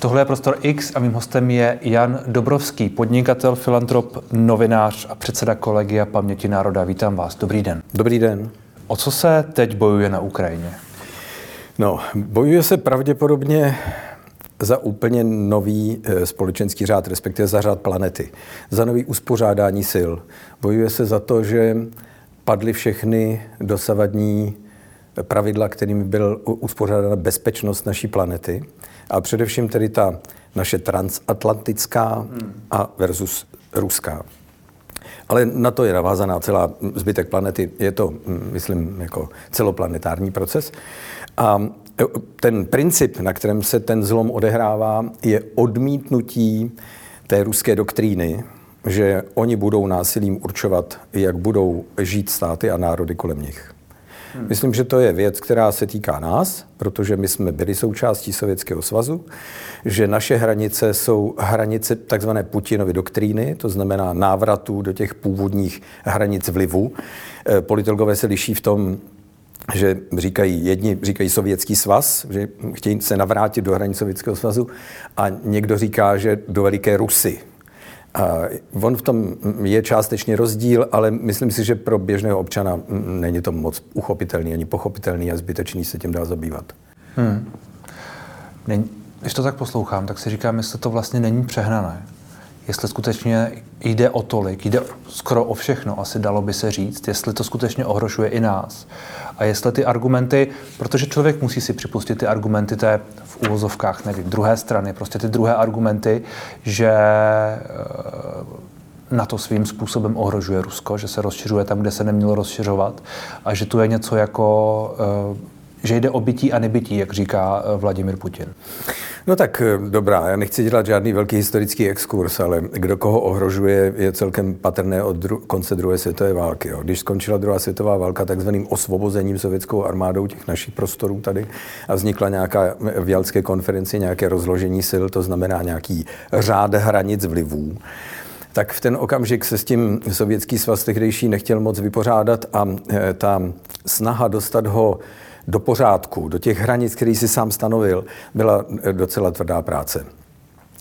Tohle je Prostor X a mým hostem je Jan Dobrovský, podnikatel, filantrop, novinář a předseda kolegia Paměti národa. Vítám vás. Dobrý den. Dobrý den. O co se teď bojuje na Ukrajině? No, bojuje se pravděpodobně za úplně nový eh, společenský řád, respektive za řád planety, za nový uspořádání sil. Bojuje se za to, že padly všechny dosavadní pravidla, kterými byl uspořádána bezpečnost naší planety a především tedy ta naše transatlantická a versus ruská. Ale na to je navázaná celá zbytek planety. Je to, myslím, jako celoplanetární proces. A ten princip, na kterém se ten zlom odehrává, je odmítnutí té ruské doktríny, že oni budou násilím určovat, jak budou žít státy a národy kolem nich. Hmm. Myslím, že to je věc, která se týká nás, protože my jsme byli součástí Sovětského svazu, že naše hranice jsou hranice takzvané Putinovy doktríny, to znamená návratu do těch původních hranic vlivu. Eh, politologové se liší v tom, že říkají, jedni říkají sovětský svaz, že chtějí se navrátit do hranic Sovětského svazu a někdo říká, že do Veliké Rusy, a on v tom je částečně rozdíl, ale myslím si, že pro běžného občana není to moc uchopitelný ani pochopitelný a zbytečný se tím dá zabývat. Hmm. Když to tak poslouchám, tak si říkám, jestli to vlastně není přehnané jestli skutečně jde o tolik, jde skoro o všechno, asi dalo by se říct, jestli to skutečně ohrožuje i nás. A jestli ty argumenty, protože člověk musí si připustit ty argumenty té v úvozovkách, nevím, druhé strany, prostě ty druhé argumenty, že eh, na to svým způsobem ohrožuje Rusko, že se rozšiřuje tam, kde se nemělo rozšiřovat a že tu je něco jako eh, že jde o bytí a nebytí, jak říká eh, Vladimir Putin. No tak eh, dobrá, já nechci dělat žádný velký historický exkurs, ale kdo koho ohrožuje, je celkem patrné od dru- konce druhé světové války. Jo. Když skončila druhá světová válka takzvaným osvobozením sovětskou armádou těch našich prostorů tady a vznikla nějaká v Jalské konferenci nějaké rozložení sil, to znamená nějaký řád hranic vlivů, tak v ten okamžik se s tím sovětský svaz tehdejší nechtěl moc vypořádat a eh, ta snaha dostat ho do pořádku, do těch hranic, který si sám stanovil, byla eh, docela tvrdá práce.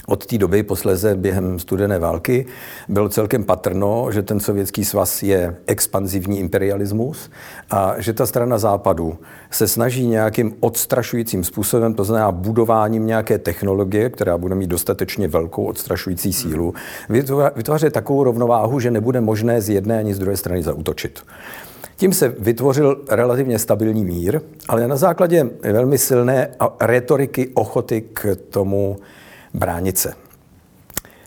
Od té doby, posléze během studené války, bylo celkem patrno, že ten sovětský svaz je expanzivní imperialismus a že ta strana západu se snaží nějakým odstrašujícím způsobem, to znamená budováním nějaké technologie, která bude mít dostatečně velkou odstrašující sílu, vytvářet takovou rovnováhu, že nebude možné z jedné ani z druhé strany zautočit. Tím se vytvořil relativně stabilní mír, ale na základě velmi silné retoriky ochoty k tomu bránit se.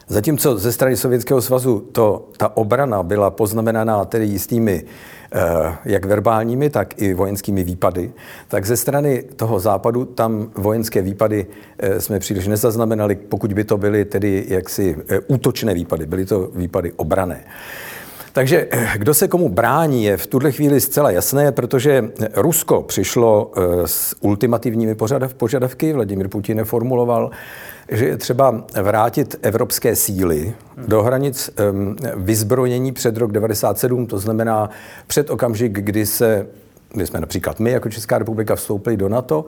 Zatímco ze strany Sovětského svazu to, ta obrana byla poznamenaná tedy jistými eh, jak verbálními, tak i vojenskými výpady, tak ze strany toho západu tam vojenské výpady eh, jsme příliš nezaznamenali, pokud by to byly tedy jaksi eh, útočné výpady, byly to výpady obrané. Takže eh, kdo se komu brání, je v tuhle chvíli zcela jasné, protože Rusko přišlo eh, s ultimativními požadavky. Vladimír Putin neformuloval, že je třeba vrátit evropské síly do hranic vyzbrojení před rok 97, to znamená před okamžik, kdy se kdy jsme například my jako Česká republika vstoupili do NATO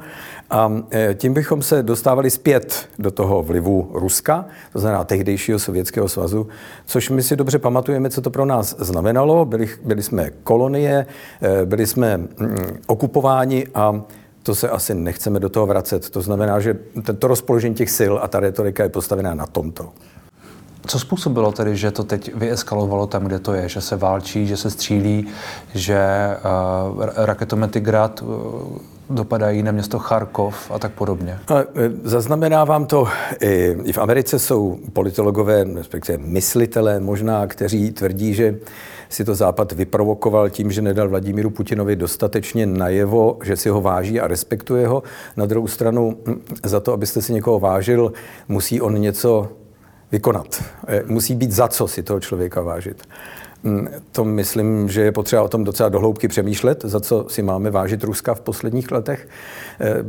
a e, tím bychom se dostávali zpět do toho vlivu Ruska, to znamená tehdejšího Sovětského svazu, což my si dobře pamatujeme, co to pro nás znamenalo. Byli, byli jsme kolonie, e, byli jsme mm, okupováni a to se asi nechceme do toho vracet. To znamená, že to rozpoložení těch sil a ta retorika je postavená na tomto. Co způsobilo tedy, že to teď vyeskalovalo tam, kde to je, že se válčí, že se střílí, že uh, raketomety Grad uh, dopadají na město Charkov a tak podobně? A, e, zaznamenávám to, i, i v Americe jsou politologové, respektive myslitelé možná, kteří tvrdí, že si to Západ vyprovokoval tím, že nedal Vladimíru Putinovi dostatečně najevo, že si ho váží a respektuje ho. Na druhou stranu, za to, abyste si někoho vážil, musí on něco vykonat. Eh, musí být za co si toho člověka vážit. Mm, to myslím, že je potřeba o tom docela dohloubky přemýšlet, za co si máme vážit Ruska v posledních letech. Eh,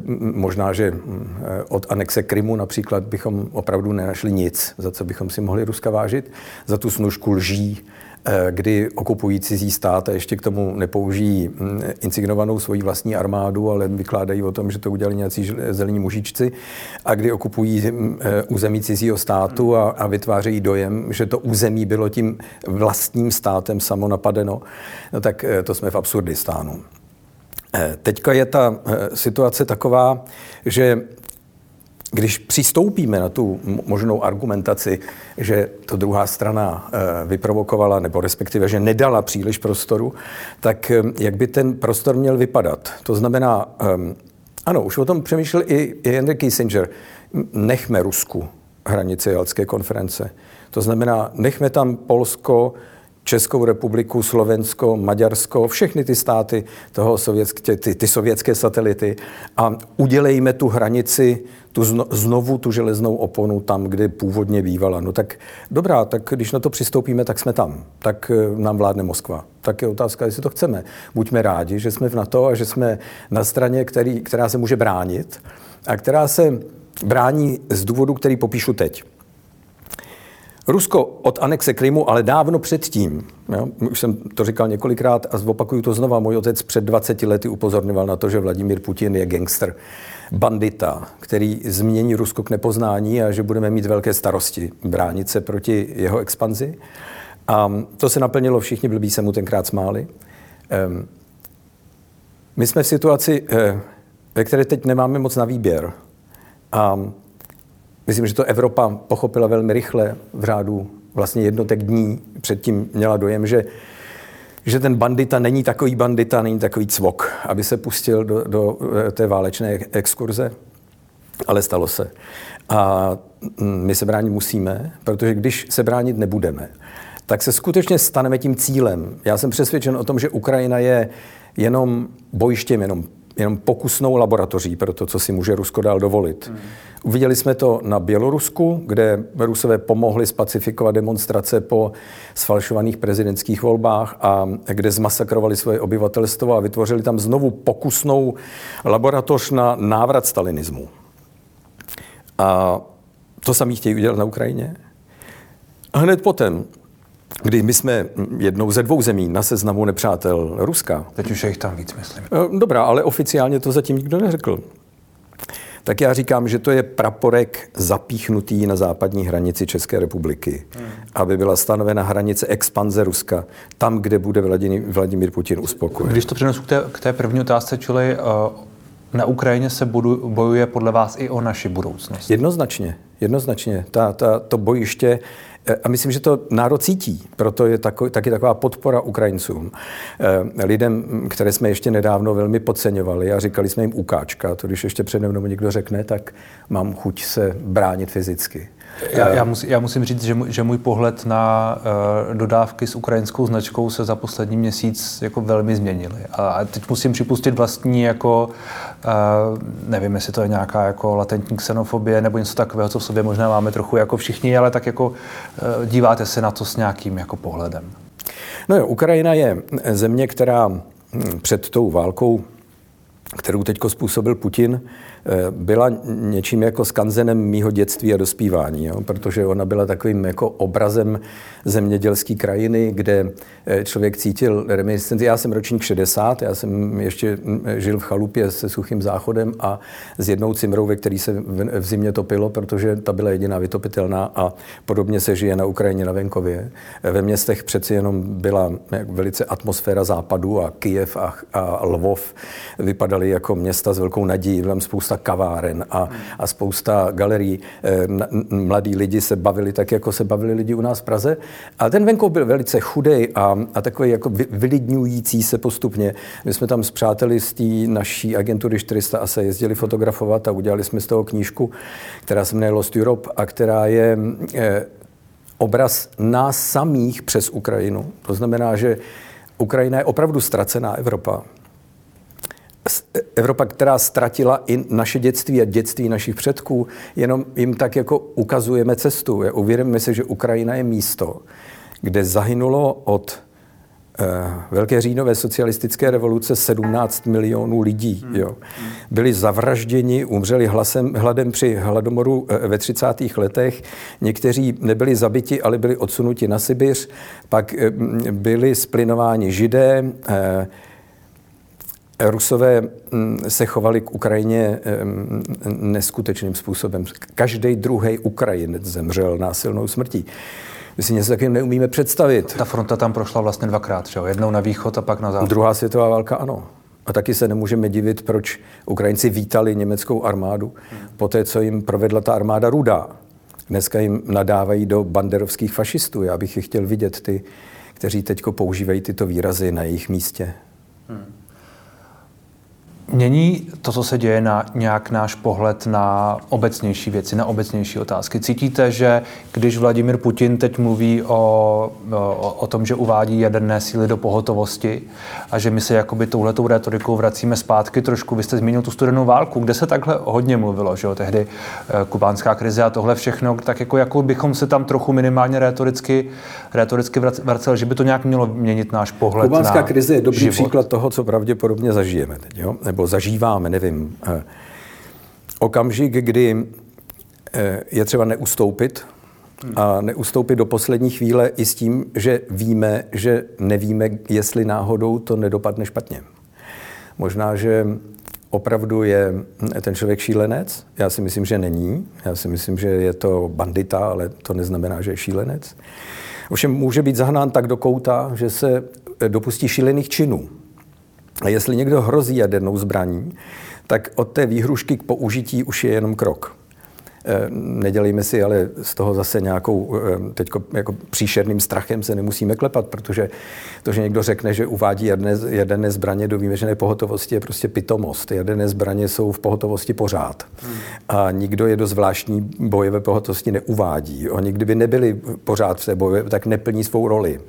možná, že mm, eh, od anexe Krymu například bychom opravdu nenašli nic, za co bychom si mohli Ruska vážit. Za tu snužku lží kdy okupují cizí stát a ještě k tomu nepoužijí hm, insignovanou svoji vlastní armádu, ale vykládají o tom, že to udělali nějací zelení mužičci a kdy okupují hm, eh, území cizího státu a, a vytvářejí dojem, že to území bylo tím vlastním státem samo napadeno, no tak to jsme v Absurdistánu. Teďka je ta situace taková, že když přistoupíme na tu možnou argumentaci, že to druhá strana eh, vyprovokovala, nebo respektive, že nedala příliš prostoru, tak eh, jak by ten prostor měl vypadat? To znamená, ehm, ano, už o tom přemýšlel i, i Henry Kissinger, nechme Rusku hranice Jalské konference. To znamená, nechme tam Polsko, Českou republiku, Slovensko, Maďarsko, všechny ty státy, toho sovětské, ty, ty sovětské satelity a udělejme tu hranici, tu zno, znovu tu železnou oponu tam, kde původně bývala. No tak dobrá, tak když na to přistoupíme, tak jsme tam. Tak eh, nám vládne Moskva. Tak je otázka, jestli to chceme. Buďme rádi, že jsme v NATO a že jsme na straně, který, která se může bránit a která se brání z důvodu, který popíšu teď. Rusko od anexe Krymu, ale dávno předtím, jo, už jsem to říkal několikrát a zopakuju to znova, můj otec před 20 lety upozorňoval na to, že Vladimír Putin je gangster, bandita, který změní Rusko k nepoznání a že budeme mít velké starosti bránit se proti jeho expanzi. A to se naplnilo, všichni blbí se mu tenkrát smáli. My jsme v situaci, eh, ve které teď nemáme moc na výběr. A Myslím, že to Evropa pochopila velmi rychle v řádu vlastně jednotek dní. Předtím měla dojem, že, že ten bandita není takový bandita, není takový cvok, aby se pustil do, do eh, té válečné exkurze. Ale stalo se. A mm, my se bránit musíme, protože když se bránit nebudeme, tak se skutečně staneme tím cílem. Já jsem přesvědčen o tom, že Ukrajina je jenom bojištěm, jenom jenom pokusnou laboratoří pro to, co si může Rusko dál dovolit. Hmm. Uviděli jsme to na Bělorusku, kde Rusové pomohli spacifikovat demonstrace po sfalšovaných prezidentských volbách a kde zmasakrovali svoje obyvatelstvo a vytvořili tam znovu pokusnou laboratoř na návrat stalinismu. A to samý chtějí udělat na Ukrajině. Hned potom kdy my jsme jednou ze dvou zemí na seznamu nepřátel Ruska. Teď už je jich tam víc, myslím. Eh, dobrá, ale oficiálně to zatím nikdo neřekl. Tak já říkám, že to je praporek zapíchnutý na západní hranici České republiky, hmm. aby byla stanovena hranice expanze Ruska, tam, kde bude Vladimír, Putin uspokojen. Když to přenesu k té, k té první otázce, čili uh, na Ukrajině se budu, bojuje podle vás i o naši budoucnost? Jednoznačně, jednoznačně. Ta, ta, to bojiště Eh, a myslím, že to národ cítí, proto je tako, taky taková podpora Ukrajincům. Eh, lidem, které jsme ještě nedávno velmi podceňovali a říkali jsme jim ukáčka, to když ještě přede mnou někdo řekne, tak mám chuť se bránit fyzicky. Já, já, musím, já musím říct, že můj, že můj pohled na uh, dodávky s ukrajinskou značkou se za poslední měsíc jako velmi změnily. A, a teď musím připustit vlastní jako, uh, nevím, jestli to je nějaká jako latentní xenofobie nebo něco takového, co v sobě možná máme trochu jako všichni, ale tak jako uh, díváte se na to s nějakým jako pohledem. No jo, Ukrajina je země, která hm, před tou válkou, kterou teď způsobil Putin, Eh, byla něčím jako skanzenem mýho dětství a dospívání, jo? protože ona byla takovým jako obrazem zemědělské krajiny, kde eh, člověk cítil reminiscenci. Já jsem ročník 60, já jsem ještě mm, žil v chalupě se suchým záchodem a s jednou cimrou, ve který se v zimě topilo, protože ta byla jediná vytopitelná a podobně se žije na Ukrajině na venkově. Ve městech přeci jenom byla velice atmosféra západu a Kijev a, a Lvov vypadaly jako města s velkou nadějí, tam spousta spousta kaváren a, a spousta galerií. Eh, mladí lidi se bavili tak, jako se bavili lidi u nás v Praze. A ten venkov byl velice chudej a, a takový jako vylidňující se postupně. My jsme tam s přáteli z té naší agentury 400 a se jezdili fotografovat a udělali jsme z toho knížku, která se jmenuje Lost Europe a která je eh, obraz nás samých přes Ukrajinu. To znamená, že Ukrajina je opravdu ztracená Evropa. Evropa, která ztratila i naše dětství a dětství našich předků, jenom jim tak jako ukazujeme cestu. Uvědomíme si, že Ukrajina je místo, kde zahynulo od Velké říjnové socialistické revoluce 17 milionů lidí. Hmm. Jo. Byli zavražděni, umřeli hlasem, hladem při hladomoru ve 30. letech. Někteří nebyli zabiti, ale byli odsunuti na Sibiř. Pak byli splinováni židé, Rusové mm, se chovali k Ukrajině neskutečným způsobem. Každý druhý Ukrajinec zemřel násilnou smrtí. My si něco takovým neumíme představit. Ta fronta tam prošla vlastně dvakrát, že jo? Jednou na východ a pak na západ. Druhá světová válka, ano. A taky se nemůžeme divit, proč Ukrajinci vítali německou armádu hmm. po té, co jim provedla ta armáda rudá. Dneska jim nadávají do banderovských fašistů. Já bych je chtěl vidět, ty, kteří teď používají tyto výrazy na jejich místě. Hmm. Mění to, co se děje, na nějak náš pohled na obecnější věci, na obecnější otázky? Cítíte, že když Vladimir Putin teď mluví o, o, o tom, že uvádí jaderné síly do pohotovosti a že my se jakoby touhletou retorikou vracíme zpátky trošku, vy jste zmínil tu studenou válku, kde se takhle hodně mluvilo, že jo, tehdy eh, kubánská krize a tohle všechno, tak jako, jako bychom se tam trochu minimálně retoricky, retoricky vraceli, že by to nějak mělo měnit náš pohled Kubánská na krize je dobrý život. příklad toho, co pravděpodobně zažijeme teď, jo? Nebo zažíváme, nevím, eh, okamžik, kdy eh, je třeba neustoupit a neustoupit do poslední chvíle i s tím, že víme, že nevíme, jestli náhodou to nedopadne špatně. Možná, že opravdu je ten člověk šílenec. Já si myslím, že není. Já si myslím, že je to bandita, ale to neznamená, že je šílenec. Ovšem může být zahnán tak do kouta, že se dopustí šílených činů. A jestli někdo hrozí jadernou zbraní, tak od té výhrušky k použití už je jenom krok. Eh, nedělejme si ale z toho zase nějakou eh, teď jako příšerným strachem se nemusíme klepat, protože to, že někdo řekne, že uvádí jaderné, zbraně do výjimečné pohotovosti, je prostě pitomost. Jaderné zbraně jsou v pohotovosti pořád. A nikdo je do zvláštní bojové pohotovosti neuvádí. Oni kdyby nebyli pořád v té boje, tak neplní svou roli.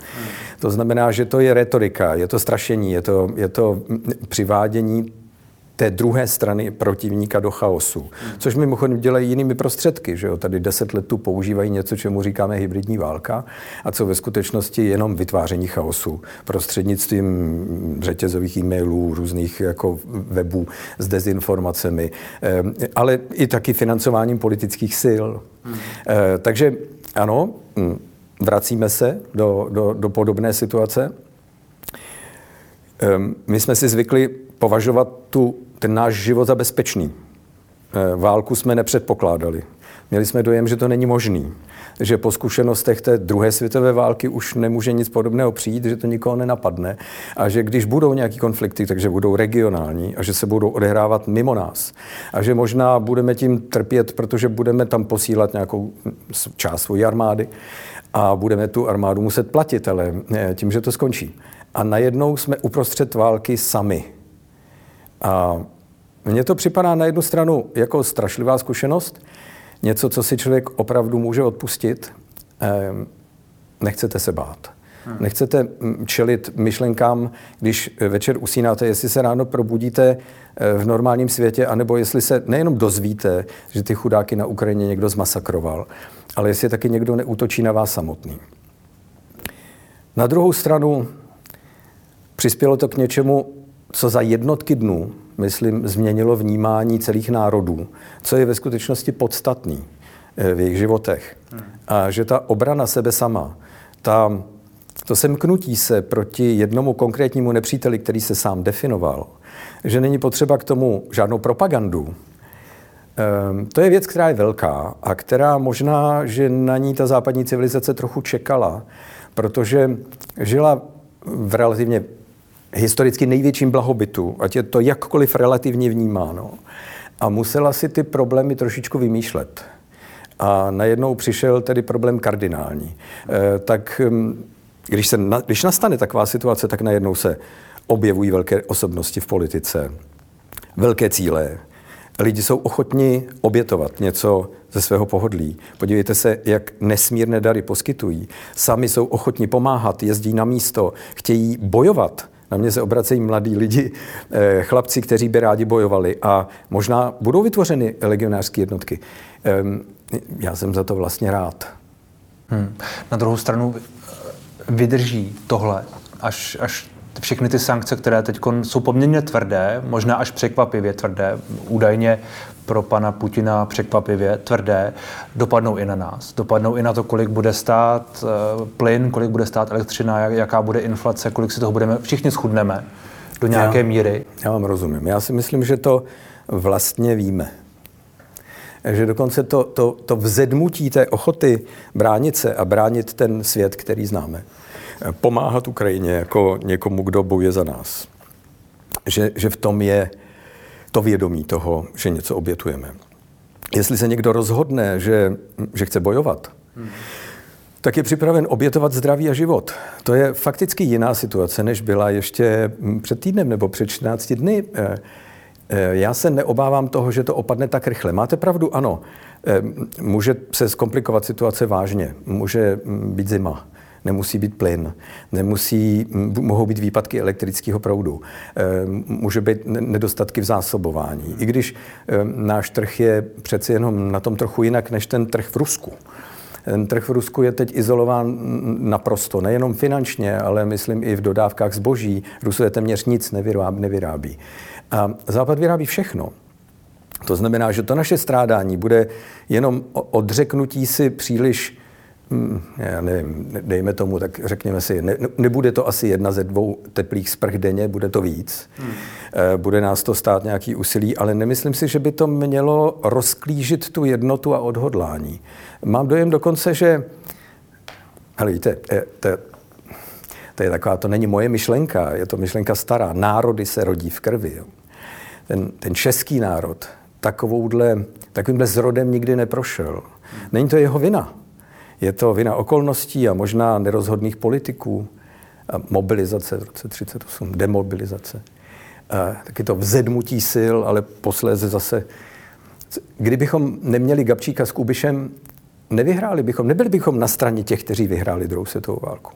To znamená, že to je retorika, je to strašení, je to, je to přivádění té druhé strany protivníka do chaosu. Což mimochodem dělají jinými prostředky. Že jo? Tady deset let tu používají něco, čemu říkáme hybridní válka a co ve skutečnosti je jenom vytváření chaosu prostřednictvím řetězových e-mailů, různých jako webů s dezinformacemi, eh, ale i taky financováním politických sil. Hmm. Takže ano, hm, vracíme se do, do, do podobné situace. Ehm, my jsme si zvykli považovat tu ten náš život za bezpečný. Eh, válku jsme nepředpokládali. Měli jsme dojem, že to není možný. Že po zkušenostech té druhé světové války už nemůže nic podobného přijít, že to nikoho nenapadne a že když budou nějaký konflikty, takže budou regionální a že se budou odehrávat mimo nás. A že možná budeme tím trpět, protože budeme tam posílat nějakou část svojí armády a budeme tu armádu muset platit, ale eh, tím, že to skončí. A najednou jsme uprostřed války sami a mně to připadá na jednu stranu jako strašlivá zkušenost, něco, co si člověk opravdu může odpustit. Ehm, nechcete se bát. Hmm. Nechcete mm, čelit myšlenkám, když večer usínáte, jestli se ráno probudíte eh, v normálním světě, anebo jestli se nejenom dozvíte, že ty chudáky na Ukrajině někdo zmasakroval, ale jestli taky někdo neútočí na vás samotný. Na druhou stranu přispělo to k něčemu, co za jednotky dnů, myslím, změnilo vnímání celých národů, co je ve skutečnosti podstatný eh, v jejich životech. A že ta obrana sebe sama, ta, to semknutí se proti jednomu konkrétnímu nepříteli, který se sám definoval, že není potřeba k tomu žádnou propagandu, ehm, to je věc, která je velká a která možná, že na ní ta západní civilizace trochu čekala, protože žila v relativně historicky největším blahobytu, ať je to jakkoliv relativně vnímáno. A musela si ty problémy trošičku vymýšlet. A najednou přišel tedy problém kardinální. E, tak hm, když, se, když nastane taková situace, tak najednou se objevují velké osobnosti v politice, velké cíle. Lidi jsou ochotni obětovat něco ze svého pohodlí. Podívejte se, jak nesmírné dary poskytují. Sami jsou ochotni pomáhat, jezdí na místo, chtějí bojovat na mě se obracejí mladí lidi, eh, chlapci, kteří by rádi bojovali a možná budou vytvořeny legionářské jednotky. Ehm, já jsem za to vlastně rád. Hmm. Na druhou stranu vydrží tohle až, až všechny ty sankce, které teď jsou poměrně tvrdé, možná až překvapivě tvrdé, údajně pro pana Putina překvapivě tvrdé, dopadnou i na nás. Dopadnou i na to, kolik bude stát uh, plyn, kolik bude stát elektřina, jak, jaká bude inflace, kolik si toho budeme, všichni schudneme do nějaké já, míry. Já vám rozumím. Já si myslím, že to vlastně víme. Že dokonce to, to, to vzedmutí té ochoty bránit se a bránit ten svět, který známe, pomáhat Ukrajině jako někomu, kdo bojuje za nás. Že, že v tom je to vědomí toho, že něco obětujeme. Jestli se někdo rozhodne, že, že chce bojovat, hmm. tak je připraven obětovat zdraví a život. To je fakticky jiná situace, než byla ještě před týdnem nebo před 14 dny. Eh, eh, já se neobávám toho, že to opadne tak rychle. Máte pravdu, ano. Eh, může se zkomplikovat situace vážně. Může být zima nemusí být plyn, nemusí, mohou být výpadky elektrického proudu, eh, může být nedostatky v zásobování. I když eh, náš trh je přeci jenom na tom trochu jinak než ten trh v Rusku. Ten trh v Rusku je teď izolován naprosto, nejenom finančně, ale myslím i v dodávkách zboží. Rusové téměř nic nevyrábí. nevyrábí. A Západ vyrábí všechno. To znamená, že to naše strádání bude jenom odřeknutí si příliš já nevím, dejme tomu, tak řekněme si, ne, nebude to asi jedna ze dvou teplých sprch denně, bude to víc. Hmm. Eh, bude nás to stát nějaký úsilí, ale nemyslím si, že by to mělo rozklížit tu jednotu a odhodlání. Mám dojem dokonce, že, ale víte, eh, to, to je taková, to není moje myšlenka, je to myšlenka stará. Národy se rodí v krvi. Jo. Ten, ten český národ takovouhle, takovýmhle zrodem nikdy neprošel. Není to jeho vina. Je to vina okolností a možná nerozhodných politiků, mobilizace v roce 1938, demobilizace. Taky to vzedmutí sil, ale posléze zase. Kdybychom neměli Gabčíka s Kubišem, nevyhráli bychom, nebyli bychom na straně těch, kteří vyhráli druhou světovou válku.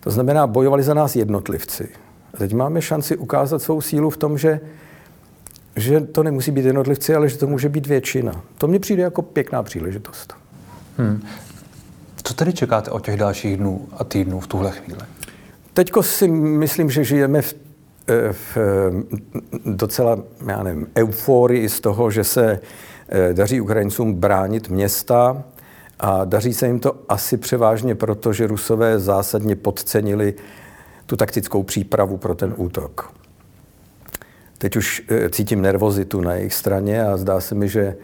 To znamená, bojovali za nás jednotlivci. A teď máme šanci ukázat svou sílu v tom, že, že to nemusí být jednotlivci, ale že to může být většina. To mně přijde jako pěkná příležitost. Hmm. Co tedy čekáte o těch dalších dnů a týdnů v tuhle chvíli? Teďko si myslím, že žijeme v, eh, v eh, docela, já nevím, euforii z toho, že se eh, daří Ukrajincům bránit města a daří se jim to asi převážně proto, že Rusové zásadně podcenili tu taktickou přípravu pro ten útok. Teď už cítím nervozitu na jejich straně a zdá se mi, že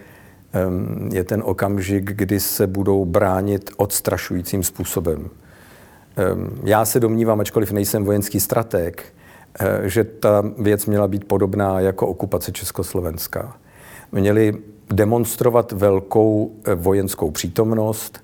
je ten okamžik, kdy se budou bránit odstrašujícím způsobem. Já se domnívám, ačkoliv nejsem vojenský strateg, eh, že ta věc měla být podobná jako okupace Československa. Měli demonstrovat velkou eh, vojenskou přítomnost,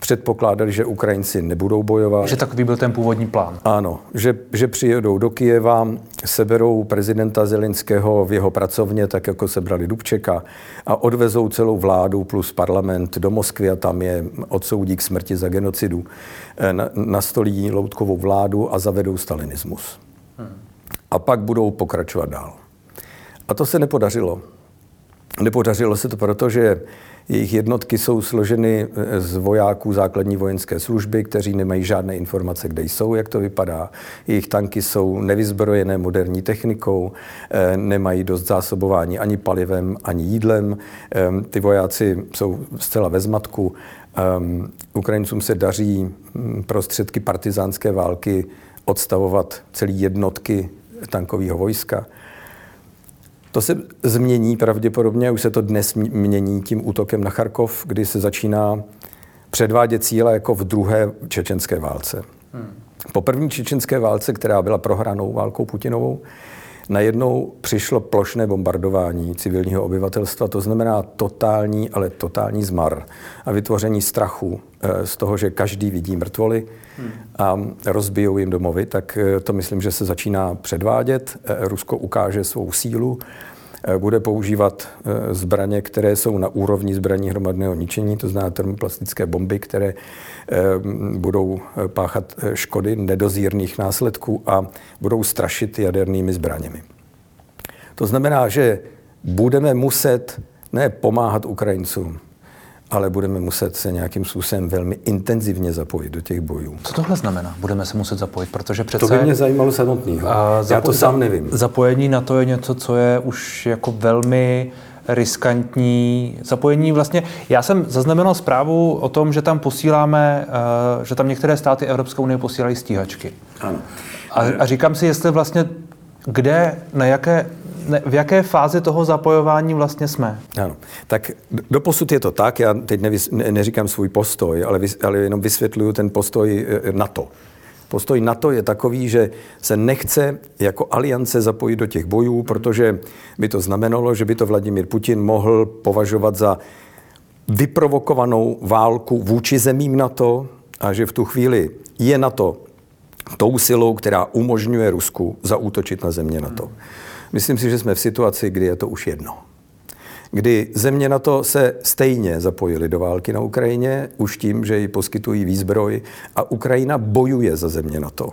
předpokládali, že Ukrajinci nebudou bojovat. Že takový byl ten původní plán. Ano, že, že přijedou do Kijeva, seberou prezidenta Zelinského v jeho pracovně, tak jako sebrali Dubčeka, a odvezou celou vládu plus parlament do Moskvy a tam je odsoudí k smrti za genocidu. Eh, nastolí loutkovou vládu a zavedou stalinismus. Hmm. A pak budou pokračovat dál. A to se nepodařilo. Nepodařilo se to proto, že jejich jednotky jsou složeny eh, z vojáků základní vojenské služby, kteří nemají žádné informace, kde jsou, jak to vypadá. Jejich tanky jsou nevyzbrojené moderní technikou, eh, nemají dost zásobování ani palivem, ani jídlem. Ehm, ty vojáci jsou zcela ve zmatku. Ehm, Ukrajincům se daří hm, prostředky partizánské války odstavovat celé jednotky tankového vojska. To se změní pravděpodobně, už se to dnes mění tím útokem na Charkov, kdy se začíná předvádět cíle jako v druhé čečenské válce. Hmm. Po první čečenské válce, která byla prohranou válkou Putinovou, najednou přišlo plošné bombardování civilního obyvatelstva, to znamená totální, ale totální zmar a vytvoření strachu eh, z toho, že každý vidí mrtvoly a rozbijou jim domovy, tak eh, to myslím, že se začíná předvádět. Eh, Rusko ukáže svou sílu, bude používat zbraně, které jsou na úrovni zbraní hromadného ničení, to znamená termoplastické bomby, které budou páchat škody nedozírných následků a budou strašit jadernými zbraněmi. To znamená, že budeme muset ne pomáhat Ukrajincům, ale budeme muset se nějakým způsobem velmi intenzivně zapojit do těch bojů. Co tohle znamená? Budeme se muset zapojit, protože přece... To by mě zajímalo samotného. Já to sám nevím. Zapojení na to je něco, co je už jako velmi riskantní zapojení. Vlastně já jsem zaznamenal zprávu o tom, že tam posíláme, eh, že tam některé státy Evropské unie posílají stíhačky. Ano. A, a říkám si, jestli vlastně kde, na jaké, ne, v jaké fázi toho zapojování vlastně jsme? Ano. Tak doposud je to tak, já teď nevys, ne, neříkám svůj postoj, ale, vys, ale jenom vysvětluju ten postoj eh, NATO. Postoj NATO je takový, že se nechce jako aliance zapojit do těch bojů, protože by to znamenalo, že by to Vladimír Putin mohl považovat za vyprovokovanou válku vůči zemím NATO a že v tu chvíli je NATO tou silou, která umožňuje Rusku zaútočit na země NATO. Myslím si, že jsme v situaci, kdy je to už jedno. Kdy země na to se stejně zapojily do války na Ukrajině, už tím, že ji poskytují výzbroj a Ukrajina bojuje za země na to.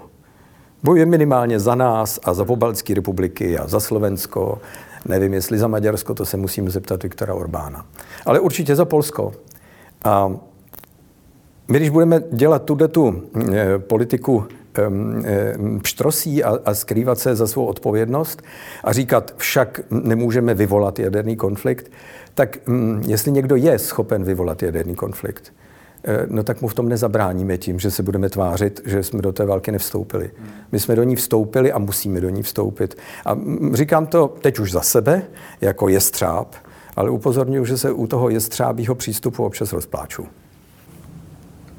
Bojuje minimálně za nás a za pobaltské republiky a za Slovensko. Nevím, jestli za Maďarsko, to se musím zeptat Viktora Orbána. Ale určitě za Polsko. A my, když budeme dělat tuto tu eh, politiku pštrosí a, a skrývat se za svou odpovědnost a říkat, však nemůžeme vyvolat jaderný konflikt, tak mm, jestli někdo je schopen vyvolat jaderný konflikt, eh, no tak mu v tom nezabráníme tím, že se budeme tvářit, že jsme do té války nevstoupili. My jsme do ní vstoupili a musíme do ní vstoupit. A mm, říkám to teď už za sebe, jako jestřáb, ale upozorňuji, že se u toho jestřábího přístupu občas rozpláču.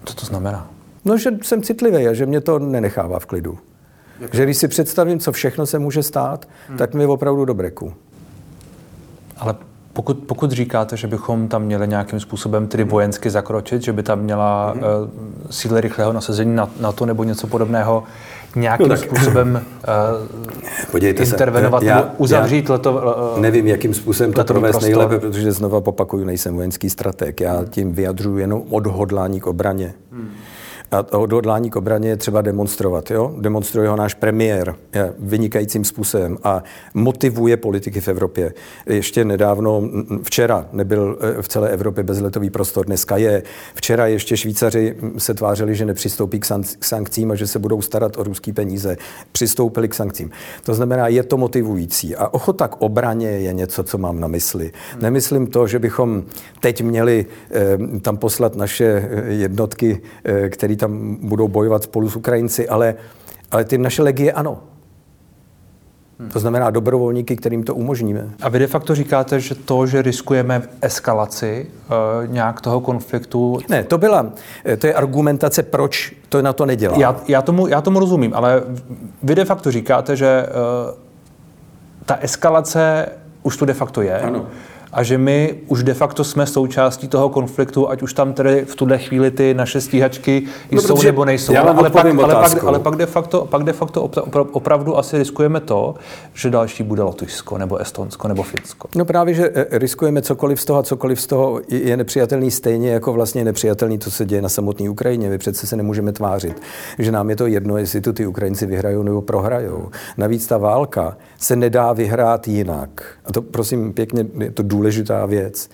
Co to znamená? No, že jsem citlivý a že mě to nenechává v klidu. Jak? Že když si představím, co všechno se může stát, hmm. tak mi je opravdu do breku. Ale pokud, pokud říkáte, že bychom tam měli nějakým způsobem tedy vojensky zakročit, že by tam měla hmm. uh, síly rychlého nasazení na, na to nebo něco podobného, nějakým no, tak, způsobem uh, intervenovat se, já, nebo uzavřít já leto, uh, Nevím, jakým způsobem to provést prostor. nejlépe, protože znova opakuju, nejsem vojenský strateg. Já tím vyjadřuji jenom odhodlání k obraně. Hmm. A to odhodlání k obraně je třeba demonstrovat. Jo? Demonstruje ho náš premiér vynikajícím způsobem a motivuje politiky v Evropě. Ještě nedávno, včera nebyl e, v celé Evropě bezletový prostor, dneska je. Včera ještě Švýcaři se tvářili, že nepřistoupí k sankcím a že se budou starat o ruský peníze. Přistoupili k sankcím. To znamená, je to motivující. A ochota k obraně je něco, co mám na mysli. Nemyslím to, že bychom teď měli eh, tam poslat naše e, jednotky, eh, které tam budou bojovat spolu s Ukrajinci, ale, ale ty naše legie ano. Hmm. To znamená dobrovolníky, kterým to umožníme. A vy de facto říkáte, že to, že riskujeme eskalaci e, nějak toho konfliktu... Ne, to byla, eh, to je argumentace, proč to na to nedělá. Já, já, tomu, já tomu rozumím, ale vy de facto říkáte, že e, ta eskalace už tu de facto je. Ano a že my už de facto jsme součástí toho konfliktu, ať už tam tedy v tuhle chvíli ty naše stíhačky no, jsou nebo nejsou. Já ale, pak, ale, pak, ale pak de facto, pak de facto opravdu asi riskujeme to, že další bude Lotyšsko, nebo Estonsko, nebo Finsko. No právě, že e, riskujeme cokoliv z toho a cokoliv z toho je nepřijatelný stejně, jako vlastně nepřijatelný, co se děje na samotné Ukrajině. My přece se nemůžeme tvářit, že nám je to jedno, jestli tu ty Ukrajinci vyhrajou nebo prohrajou. Navíc ta válka se nedá vyhrát jinak. A to prosím pěkně, je to důležité důležitá věc.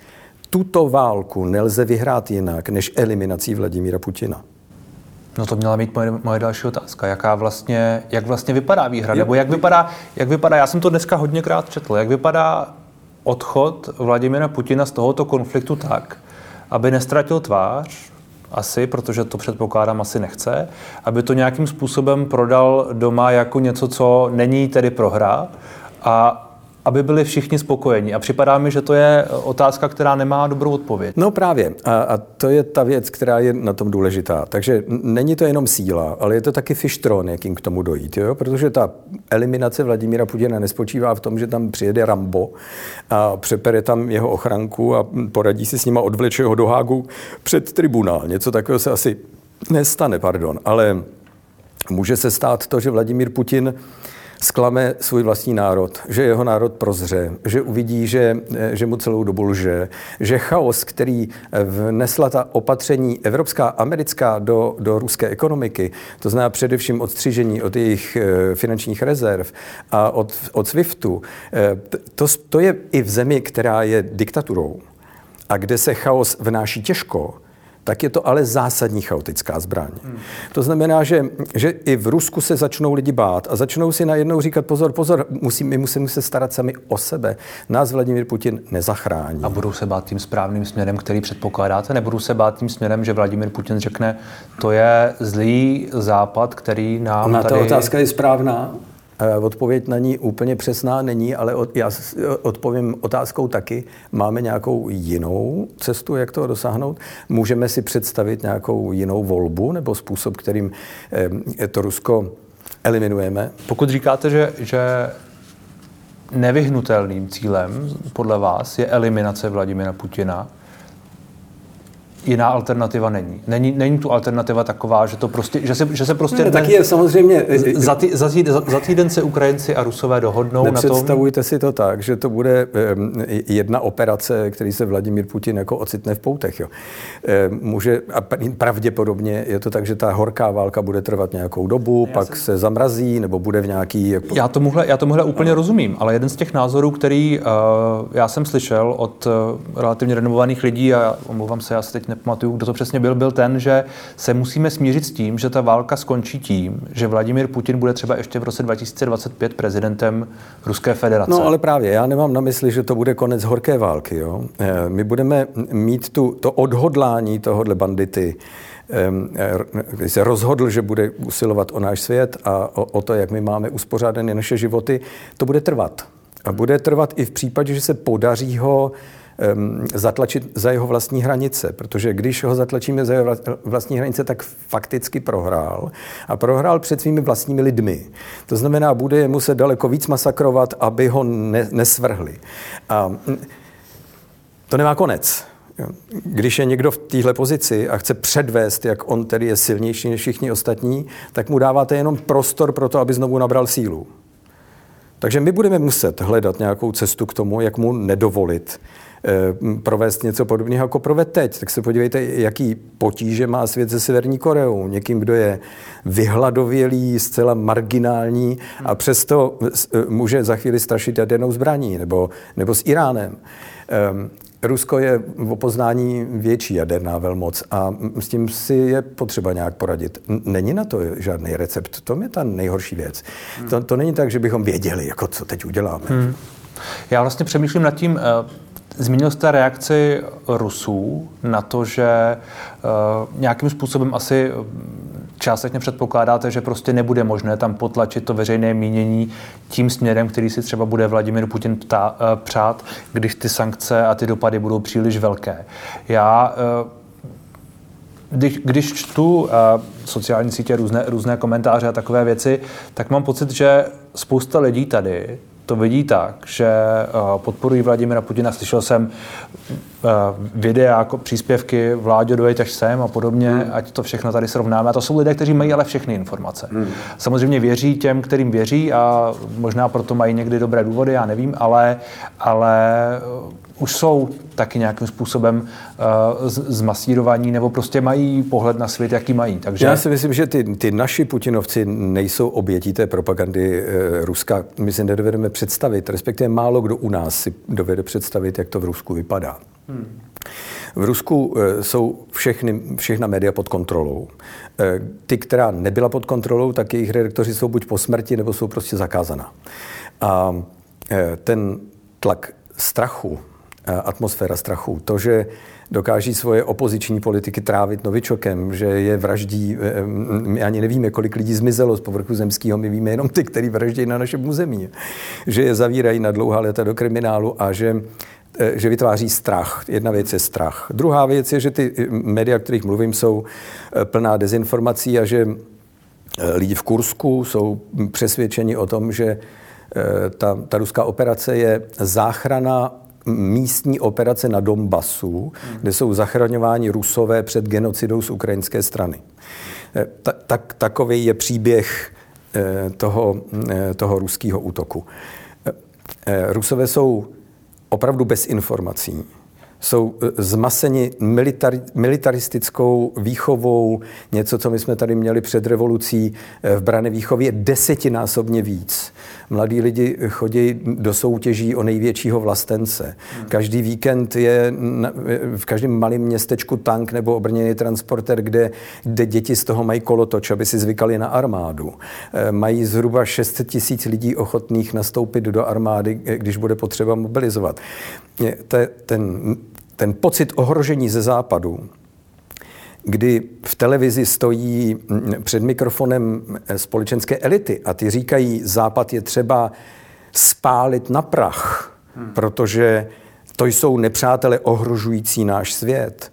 Tuto válku nelze vyhrát jinak než eliminací Vladimíra Putina. No to měla být moje, moje další otázka. Jaká vlastně, jak vlastně vypadá výhra? Nebo jak vypadá, jak vypadá, já jsem to dneska hodněkrát četl, jak vypadá odchod Vladimira Putina z tohoto konfliktu tak, aby nestratil tvář, asi, protože to předpokládám asi nechce, aby to nějakým způsobem prodal doma jako něco, co není tedy prohra a aby byli všichni spokojeni. A připadá mi, že to je otázka, která nemá dobrou odpověď. No právě. A, a to je ta věc, která je na tom důležitá. Takže není to jenom síla, ale je to taky fištron, jakým k tomu dojít. Jo? Protože ta eliminace Vladimíra Putina nespočívá v tom, že tam přijede Rambo a přepere tam jeho ochranku a poradí si s nima, odvleče ho do Hágu před tribunál. Něco takového se asi nestane, pardon. Ale může se stát to, že Vladimír Putin zklame svůj vlastní národ, že jeho národ prozře, že uvidí, že, že mu celou dobu lže, že chaos, který vnesla ta opatření evropská, americká do, do ruské ekonomiky, to znamená především odstřižení od jejich eh, finančních rezerv a od, od SWIFTu, eh, to, to je i v zemi, která je diktaturou a kde se chaos vnáší těžko, tak je to ale zásadní chaotická zbraň. Hmm. To znamená, že, že i v Rusku se začnou lidi bát a začnou si najednou říkat, pozor, pozor, musí, my musíme se starat sami o sebe. Nás Vladimír Putin nezachrání. A budou se bát tím správným směrem, který předpokládáte? Nebudou se bát tím směrem, že Vladimír Putin řekne, to je zlý západ, který nám Na tady... ta otázka je správná. Odpověď na ní úplně přesná není, ale od, já odpovím otázkou taky. Máme nějakou jinou cestu, jak toho dosáhnout? Můžeme si představit nějakou jinou volbu nebo způsob, kterým eh, to Rusko eliminujeme? Pokud říkáte, že, že nevyhnutelným cílem podle vás je eliminace Vladimira Putina, jiná alternativa není. Není, není tu alternativa taková, že, to prostě, že, se, že se prostě... Ne, taky je samozřejmě... Za, tý, za, tý, za, za týden se Ukrajinci a Rusové dohodnou na tom... Představujte si to tak, že to bude jedna operace, který se Vladimír Putin jako ocitne v poutech. Jo. Může, a pravděpodobně je to tak, že ta horká válka bude trvat nějakou dobu, já pak jsem... se zamrazí, nebo bude v nějaký... Jako... Já tomuhle, já tomuhle úplně no. rozumím, ale jeden z těch názorů, který uh, já jsem slyšel od uh, relativně renovovaných lidí, a omlouvám se, já se teď nepamatuju, kdo to přesně byl, byl ten, že se musíme smířit s tím, že ta válka skončí tím, že Vladimír Putin bude třeba ještě v roce 2025 prezidentem Ruské federace. No ale právě, já nemám na mysli, že to bude konec horké války. Jo? Eh, my budeme mít tu, to odhodlání tohohle bandity, když eh, se rozhodl, že bude usilovat o náš svět a o, o to, jak my máme uspořádané naše životy, to bude trvat. A bude trvat i v případě, že se podaří ho zatlačit za jeho vlastní hranice, protože když ho zatlačíme za jeho vlastní hranice, tak fakticky prohrál. A prohrál před svými vlastními lidmi. To znamená, bude je muset daleko víc masakrovat, aby ho ne, nesvrhli. A to nemá konec. Když je někdo v téhle pozici a chce předvést, jak on tedy je silnější než všichni ostatní, tak mu dáváte jenom prostor pro to, aby znovu nabral sílu. Takže my budeme muset hledat nějakou cestu k tomu, jak mu nedovolit, provést něco podobného, jako proved teď. Tak se podívejte, jaký potíže má svět se Severní Koreou. Někým, kdo je vyhladovělý, zcela marginální a přesto eh, může za chvíli strašit jadernou zbraní nebo, nebo s Iránem. Ehm, Rusko je v opoznání větší jaderná velmoc a s tím si je potřeba nějak poradit. Není na to žádný recept. To je ta nejhorší věc. Hmm. To, to není tak, že bychom věděli, jako co teď uděláme. Hmm. Já vlastně přemýšlím nad tím, eh, Zmínil jste reakci Rusů na to, že uh, nějakým způsobem asi eh, částečně předpokládáte, že prostě nebude možné tam potlačit to veřejné mínění tím směrem, který si třeba bude Vladimir Putin ptá, uh, přát, když ty sankce a ty dopady budou příliš velké. Já uh, když, když čtu uh, sociální sítě, různé, různé komentáře a takové věci, tak mám pocit, že spousta lidí tady to vidí tak, že eh, podporují Vladimira Putina. Slyšel jsem eh, videa, jako příspěvky vládě dojít až sem a podobně, hmm. ať to všechno tady srovnáme. A to jsou lidé, kteří mají ale všechny informace. Hmm. Samozřejmě věří těm, kterým věří a možná proto mají někdy dobré důvody, já nevím, ale, ale už jsou taky nějakým způsobem uh, zmasírovaní nebo prostě mají pohled na svět, jaký mají. Takže... Já si myslím, že ty, ty naši Putinovci nejsou obětí té propagandy uh, Ruska. My si nedovedeme představit, respektive málo kdo u nás si dovede představit, jak to v Rusku vypadá. Hmm. V Rusku uh, jsou všechny, všechna média pod kontrolou. Ty, která nebyla pod kontrolou, tak jejich redaktoři jsou buď po smrti, nebo jsou prostě zakázaná. A ten tlak strachu Eh, atmosféra strachu. To, že dokáží svoje opoziční politiky trávit novičokem, že je vraždí, eh, my ani nevíme, kolik lidí zmizelo z povrchu zemského, my víme jenom ty, který vraždí na našem území. Že je zavírají na dlouhá léta do kriminálu a že eh, že vytváří strach. Jedna věc je strach. Druhá věc je, že ty média, o kterých mluvím, jsou plná dezinformací a že lidi v Kursku jsou přesvědčeni o tom, že ta, ta ruská operace je záchrana místní operace na Donbasu, kde jsou zachraňováni Rusové před genocidou z ukrajinské strany. Eh, ta, tak, takový je příběh eh, toho, eh, toho ruského útoku. Rusové jsou opravdu bez informací. Jsou eh, zmaseni militari, militaristickou výchovou, něco, co my jsme tady měli před revolucí eh, v Brane výchově, desetinásobně víc. Mladí lidi chodí do soutěží o největšího vlastence. Každý víkend je v každém malém městečku tank nebo obrněný transporter, kde, kde děti z toho mají kolotoč, aby si zvykali na armádu. Eh, mají zhruba 600 tisíc lidí ochotných nastoupit do armády, když bude potřeba mobilizovat. Ten ten pocit ohrožení ze západu, kdy v televizi stojí mm, před mikrofonem eh, společenské elity a ty říkají, západ je třeba spálit na prach, hmm. protože to jsou nepřátelé ohrožující náš svět.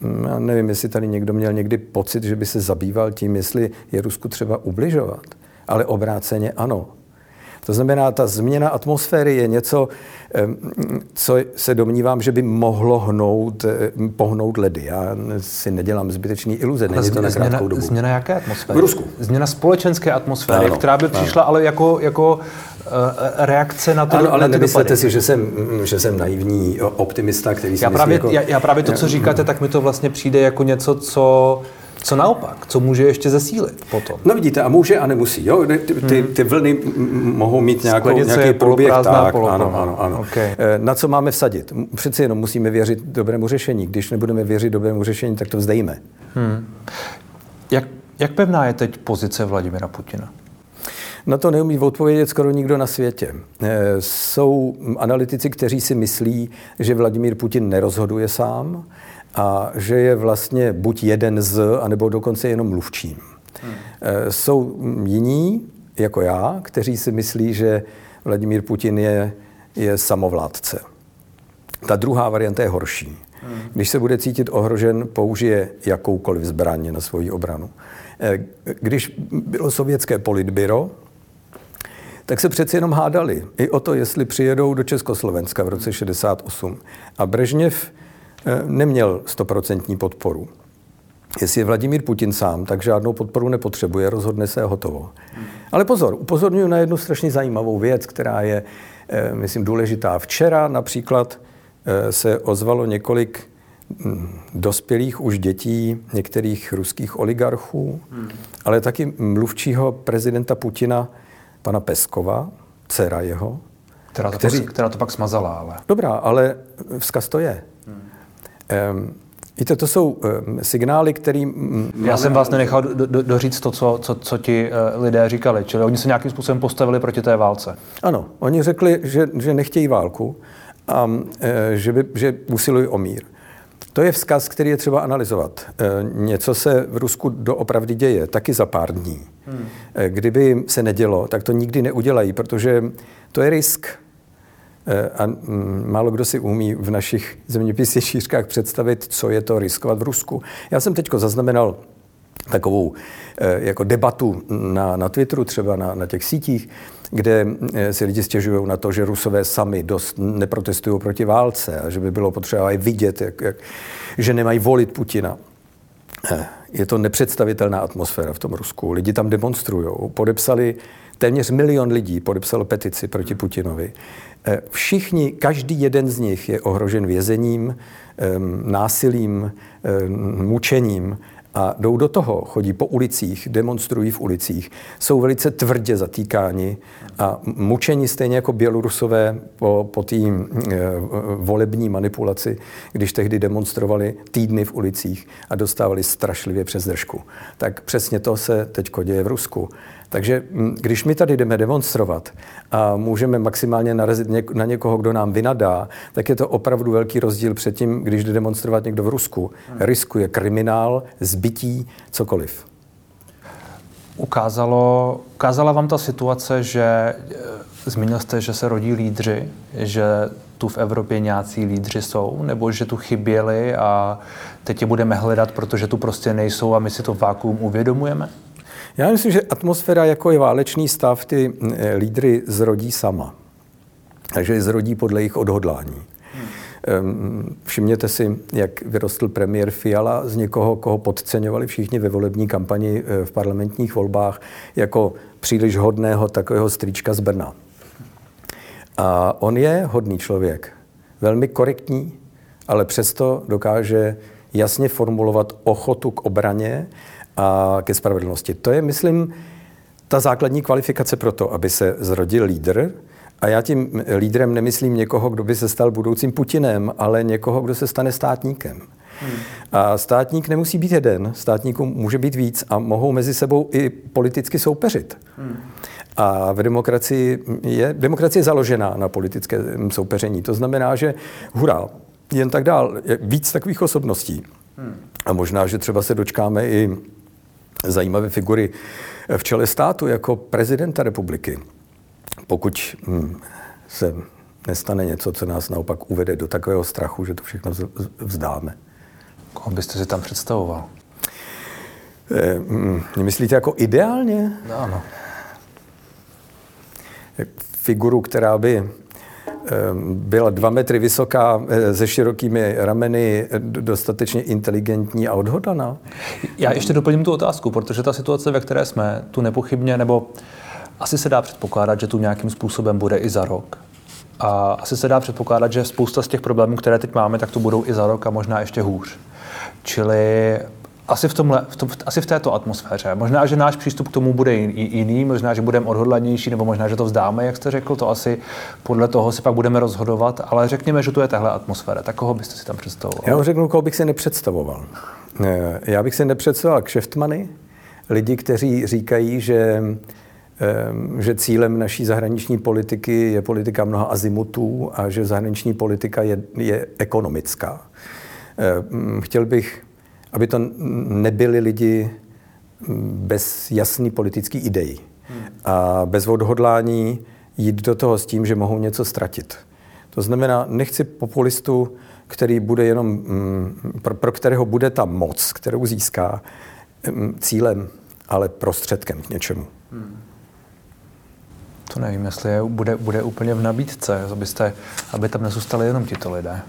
Mm, já nevím, jestli tady někdo měl někdy pocit, že by se zabýval tím, jestli je Rusku třeba ubližovat. Ale obráceně ano. To znamená, ta změna atmosféry je něco, co se domnívám, že by mohlo hnout, pohnout ledy. Já si nedělám zbytečný iluze, není to na krátkou dobu. Změna jaké atmosféry? V Rusku. Změna společenské atmosféry, ano, která by přišla ano. ale jako, jako eh, reakce na to. Ano, ale nemyslete si, že jsem, že jsem naivní optimista, který si já myslí právě, jako... já, já právě to, co říkáte, tak mi to vlastně přijde jako něco, co co naopak? Co může ještě zesílit potom? No vidíte, a může a nemusí. Jo? Ty, ty, hmm. ty vlny mohou mít nějakou, nějaký průběh. Tak, ano, ano, ano. Okay. Eh, na co máme vsadit? Přeci jenom musíme věřit dobrému řešení. Když nebudeme věřit dobrému řešení, tak to vzdejíme. Hmm. Jak, jak pevná je teď pozice Vladimira Putina? Na to neumí odpovědět skoro nikdo na světě. Eh, jsou analytici, kteří si myslí, že Vladimír Putin nerozhoduje sám, a že je vlastně buď jeden z, anebo dokonce jenom mluvčím. Hmm. Jsou jiní, jako já, kteří si myslí, že Vladimír Putin je, je samovládce. Ta druhá varianta je horší. Hmm. Když se bude cítit ohrožen, použije jakoukoliv zbraně na svoji obranu. Eh, když bylo sovětské politbyro, tak se přeci jenom hádali i o to, jestli přijedou do Československa v roce 68. A Brežněv Eh, neměl stoprocentní podporu. Jestli je Vladimír Putin sám, tak žádnou podporu nepotřebuje, rozhodne se a hotovo. Ale pozor, upozorňuji na jednu strašně zajímavou věc, která je, eh, myslím, důležitá. Včera například eh, se ozvalo několik hm, dospělých už dětí některých ruských oligarchů, hmm. ale taky mluvčího prezidenta Putina, pana Peskova, dcera jeho. Která to, kteří... pak, která to pak smazala, ale. Dobrá, ale vzkaz to je. Hmm. Um, Víte, to jsou um, signály, které... Já jsem vás nenechal do, do, doříct to, co, co, co ti uh, lidé říkali. Čili oni se nějakým způsobem postavili proti té válce. Ano, oni řekli, že, že nechtějí válku a uh, že, by, že usilují o mír. To je vzkaz, který je třeba analyzovat. Uh, něco se v Rusku doopravdy děje, taky za pár dní. Hmm. Kdyby se nedělo, tak to nikdy neudělají, protože to je risk. Eh, a mm, málo kdo si umí v našich zeměpisných šířkách představit, co je to riskovat v Rusku. Já jsem teď zaznamenal takovou eh, jako debatu na, na Twitteru, třeba na, na těch sítích, kde eh, si lidi stěžují na to, že Rusové sami dost neprotestují proti válce a že by bylo potřeba i vidět, jak, jak, že nemají volit Putina. Je to nepředstavitelná atmosféra v tom Rusku. Lidi tam demonstrují. Podepsali, téměř milion lidí podepsalo petici proti Putinovi. Eh, všichni, každý jeden z nich je ohrožen vězením, násilím, mučením a jdou do toho, chodí po ulicích, demonstrují v ulicích, jsou velice tvrdě zatýkáni a mučení stejně jako Bělorusové po, po té e, volební manipulaci, když tehdy demonstrovali týdny v ulicích a dostávali strašlivě přes držku. Tak přesně to se teď děje v Rusku. Takže mm, když my tady jdeme demonstrovat a můžeme maximálně narazit na někoho, kdo nám vynadá, tak je to opravdu velký rozdíl před tím, když jde demonstrovat někdo v Rusku. Riskuje kriminál, zbytí, cokoliv. Ukázalo, ukázala vám ta situace, že e, zmínil jste, že se rodí lídři, že tu v Evropě nějací lídři jsou, nebo že tu chyběli a teď je budeme hledat, protože tu prostě nejsou a my si to vákuum uvědomujeme? Já myslím, že atmosféra jako je válečný stav, ty eh, lídry zrodí sama. Takže je zrodí podle jejich odhodlání. Hmm. Všimněte si, jak vyrostl premiér Fiala z někoho, koho podceňovali všichni ve volební kampani eh, v parlamentních volbách jako příliš hodného takového strička z Brna. A on je hodný člověk, velmi korektní ale přesto dokáže jasně formulovat ochotu k obraně a ke spravedlnosti. To je, myslím, ta základní kvalifikace pro to, aby se zrodil lídr. A já tím lídrem nemyslím někoho, kdo by se stal budoucím Putinem, ale někoho, kdo se stane státníkem. Hmm. A státník nemusí být jeden, státníků může být víc a mohou mezi sebou i politicky soupeřit. Hmm. A v demokracii je, demokracie je založená na politickém soupeření. To znamená, že hurá, jen tak dál, je víc takových osobností. Hmm. A možná, že třeba se dočkáme i zajímavé figury v čele státu jako prezidenta republiky. Pokud hm, se nestane něco, co nás naopak uvede do takového strachu, že to všechno vzdáme. Koho byste si tam představoval? E, myslíte jako ideálně? No, ano. Figuru, která by byla dva metry vysoká, eh, se širokými rameny, dostatečně inteligentní a odhodlaná? Já ještě doplním tu otázku, protože ta situace, ve které jsme, tu nepochybně, nebo asi se dá předpokládat, že tu nějakým způsobem bude i za rok. A asi se dá předpokládat, že spousta z těch problémů, které teď máme, tak to budou i za rok a možná ještě hůř. Čili asi v, tomhle, v, tom, asi v této atmosféře. Možná, že náš přístup k tomu bude jiný, možná, že budeme odhodlanější, nebo možná, že to vzdáme, jak jste řekl, to asi podle toho si pak budeme rozhodovat, ale řekněme, že tu je tahle atmosféra. Tak koho byste si tam představoval? Já vám řeknu, koho bych si nepředstavoval. Eh, já bych si nepředstavoval kšeftmany, lidi, kteří říkají, že eh, že cílem naší zahraniční politiky je politika mnoha azimutů a že zahraniční politika je, je ekonomická. Eh, chtěl bych aby to nebyli lidi bez jasný politický idei a bez odhodlání jít do toho s tím, že mohou něco ztratit. To znamená, nechci populistu, který bude jenom, mm, pro, pro kterého bude ta moc, kterou získá, mm, cílem, ale prostředkem k něčemu. To nevím, jestli je, bude, bude úplně v nabídce, abyste, aby tam nezůstali jenom tito lidé.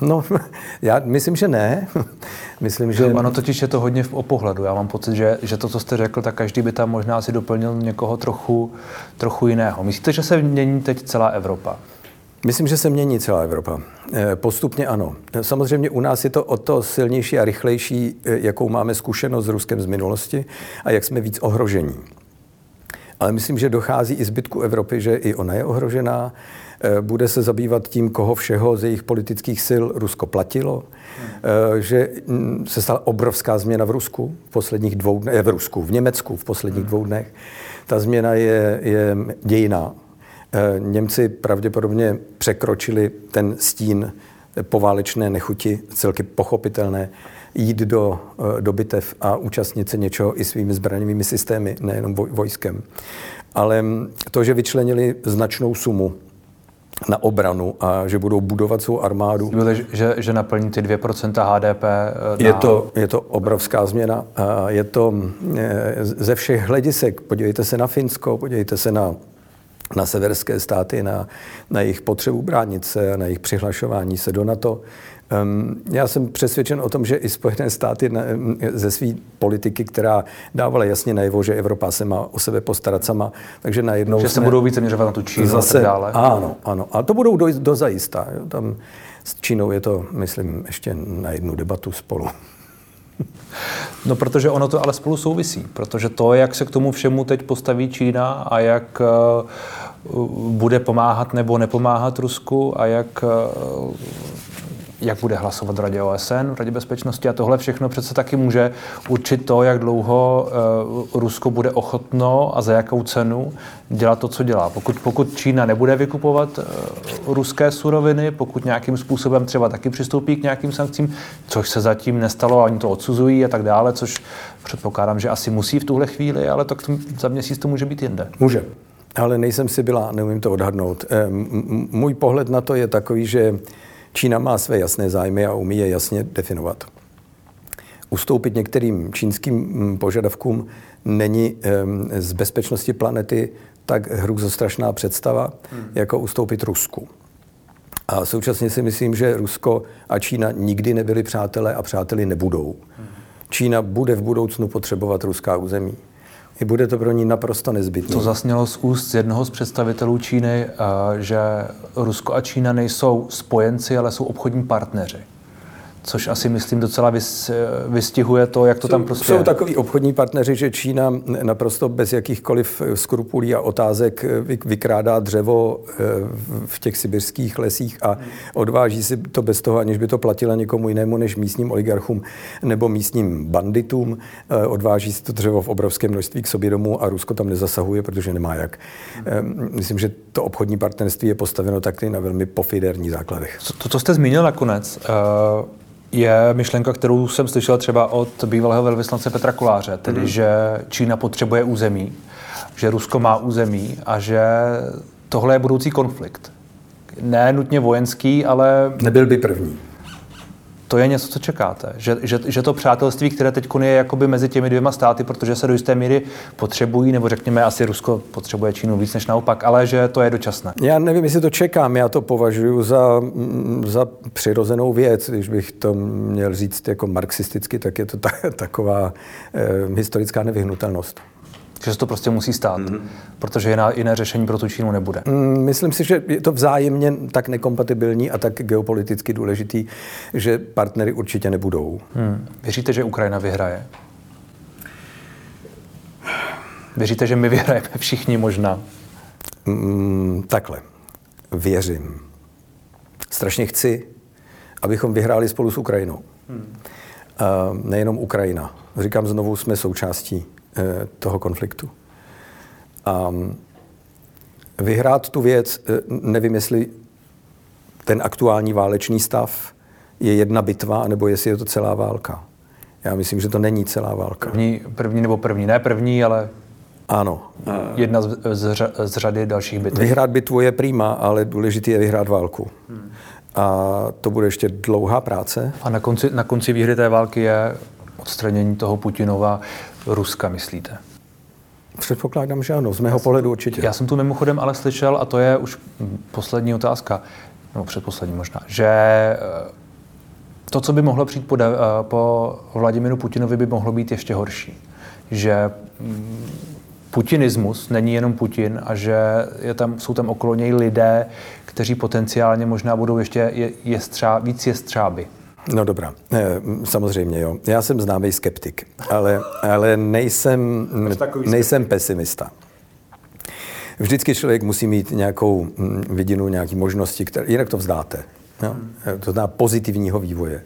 No, já myslím, že ne. myslím, že... Ano, totiž je to hodně o pohledu. Já mám pocit, že, že to, co jste řekl, tak každý by tam možná si doplnil někoho trochu, trochu jiného. Myslíte, že se mění teď celá Evropa? Myslím, že se mění celá Evropa. Eh, postupně ano. Samozřejmě u nás je to o to silnější a rychlejší, eh, jakou máme zkušenost s Ruskem z minulosti a jak jsme víc ohrožení. Ale myslím, že dochází i zbytku Evropy, že i ona je ohrožená bude se zabývat tím, koho všeho z jejich politických sil Rusko platilo, hmm. že mm, se stala obrovská změna v Rusku v posledních dvou dnech, eh, v Rusku, v Německu v posledních hmm. dvou dnech. Ta změna je, je dějiná. Němci pravděpodobně překročili ten stín poválečné nechuti, celky pochopitelné, jít do, do bitev a účastnit se něčeho i svými zbraňovými systémy, nejenom vojskem. Ale mm, to, že vyčlenili značnou sumu na obranu a že budou budovat svou armádu. Byli, že, že naplní ty 2% HDP? Na... Je, to, je to obrovská změna. Je to eh, ze všech hledisek. Podívejte se na Finsko, podívejte se na na severské státy, na, na jejich potřebu bránit se a na jejich přihlašování se do NATO. Um, já jsem přesvědčen o tom, že i Spojené státy na, ze své politiky, která dávala jasně najevo, že Evropa se má o sebe postarat sama, takže najednou... Že se budou více měřovat na tu Čínu zase, a tak dále. Ano, ano. A to budou do, do zajista. Jo. Tam s Čínou je to, myslím, ještě na jednu debatu spolu. No, protože ono to ale spolu souvisí. Protože to, jak se k tomu všemu teď postaví Čína a jak uh, bude pomáhat nebo nepomáhat Rusku a jak uh, jak bude hlasovat v Radě OSN, v Radě bezpečnosti a tohle všechno přece taky může určit to, jak dlouho uh, Rusko bude ochotno a za jakou cenu dělat to, co dělá. Pokud, pokud Čína nebude vykupovat uh, ruské suroviny, pokud nějakým způsobem třeba taky přistoupí k nějakým sankcím, což se zatím nestalo a oni to odsuzují a tak dále, což předpokládám, že asi musí v tuhle chvíli, ale tak za měsíc to může být jinde. Může. Ale nejsem si byla, neumím to odhadnout. Můj pohled na to je takový, že Čína má své jasné zájmy a umí je jasně definovat. Ustoupit některým čínským mm, požadavkům není z bezpečnosti planety tak hrůzostrašná představa, hmm. jako ustoupit Rusku. A současně si myslím, že Rusko a Čína nikdy nebyli přátelé a přáteli nebudou. Hmm. Čína bude v budoucnu potřebovat ruská území. I bude to pro ní naprosto nezbytné. To zasnělo z úst jednoho z představitelů Číny, eh, že Rusko a Čína nejsou spojenci, ale jsou obchodní partneři což asi myslím docela vystihuje to, jak to jsou, tam prostě Jsou takový obchodní partneři, že Čína naprosto bez jakýchkoliv skrupulí a otázek vykrádá dřevo eh, v těch sibirských lesích a odváží si to bez toho, aniž by to platila někomu jinému než místním oligarchům nebo místním banditům. Eh, odváží si to dřevo v obrovském množství k sobě domů a Rusko tam nezasahuje, protože nemá jak. Eh, myslím, že to obchodní partnerství je postaveno taky na velmi pofiderní základech. To, co jste zmínil nakonec, je myšlenka, kterou jsem slyšel třeba od bývalého velvyslance Petra Koláře, tedy, mm. že Čína potřebuje území, že Rusko má území a že tohle je budoucí konflikt. Ne nutně vojenský, ale... Nebyl by první to je něco, co čekáte. Že, že, že to přátelství, které teď je jakoby mezi těmi dvěma státy, protože se do jisté míry potřebují, nebo řekněme, asi Rusko potřebuje Čínu víc než naopak, ale že to je dočasné. Já nevím, jestli to čekám. Já to považuji za, za přirozenou věc. Když bych to měl říct jako marxisticky, tak je to ta, taková eh, historická nevyhnutelnost. Že se to prostě musí stát, mm-hmm. protože jiná, jiné řešení pro tu Čínu nebude. Mm, myslím si, že je to vzájemně tak nekompatibilní a tak geopoliticky důležitý, že partnery určitě nebudou. Mm. Věříte, že Ukrajina vyhraje? Věříte, že my vyhrajeme všichni možná? Mm, takhle. Věřím. Strašně chci, abychom vyhráli spolu s Ukrajinou. Hmm. Uh, nejenom Ukrajina. Říkám znovu, jsme součástí toho konfliktu. A vyhrát tu věc, eh, nevím, jestli ten aktuální válečný stav je jedna bitva, nebo jestli je to celá válka. Já myslím, že to není celá válka. První, první nebo první, ne první, ale ano. Jedna z, z, z řady dalších bitev. Vyhrát bitvu je prýma, ale důležité je vyhrát válku. Hmm. A to bude ještě dlouhá práce. A na konci, na konci výhry té války je odstranění toho Putinova Ruska, myslíte? Předpokládám, že ano, z mého pohledu určitě. Já jsem tu mimochodem ale slyšel, a to je už poslední otázka, nebo předposlední možná, že eh, to, co by mohlo přijít po, eh, po Vladimiru Putinovi, by mohlo být ještě horší. Že mm, putinismus není jenom Putin a že je tam, jsou tam okolo něj lidé, kteří potenciálně možná budou ještě je, jestřá, víc jestřáby. No dobrá, eh, samozřejmě jo. Já jsem známý skeptik, ale, ale nejsem, nejsem pesimista. Vždycky člověk musí mít nějakou hm, vidinu, nějaké možnosti, které, jinak to vzdáte. Jo? Eh, to zná pozitivního vývoje.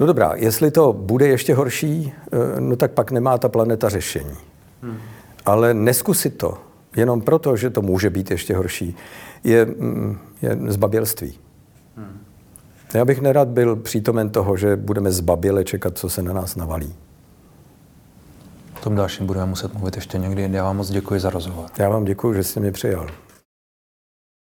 No dobrá, jestli to bude ještě horší, eh, no tak pak nemá ta planeta řešení. Hmm. Ale neskusit to, jenom proto, že to může být ještě horší, je, hm, je zbabělství. Hmm. Já bych nerad byl přítomen toho, že budeme zbaběle čekat, co se na nás navalí. O tom dalším budeme muset mluvit ještě někdy. Já vám moc děkuji za rozhovor. Já vám děkuji, že jste mě přijal.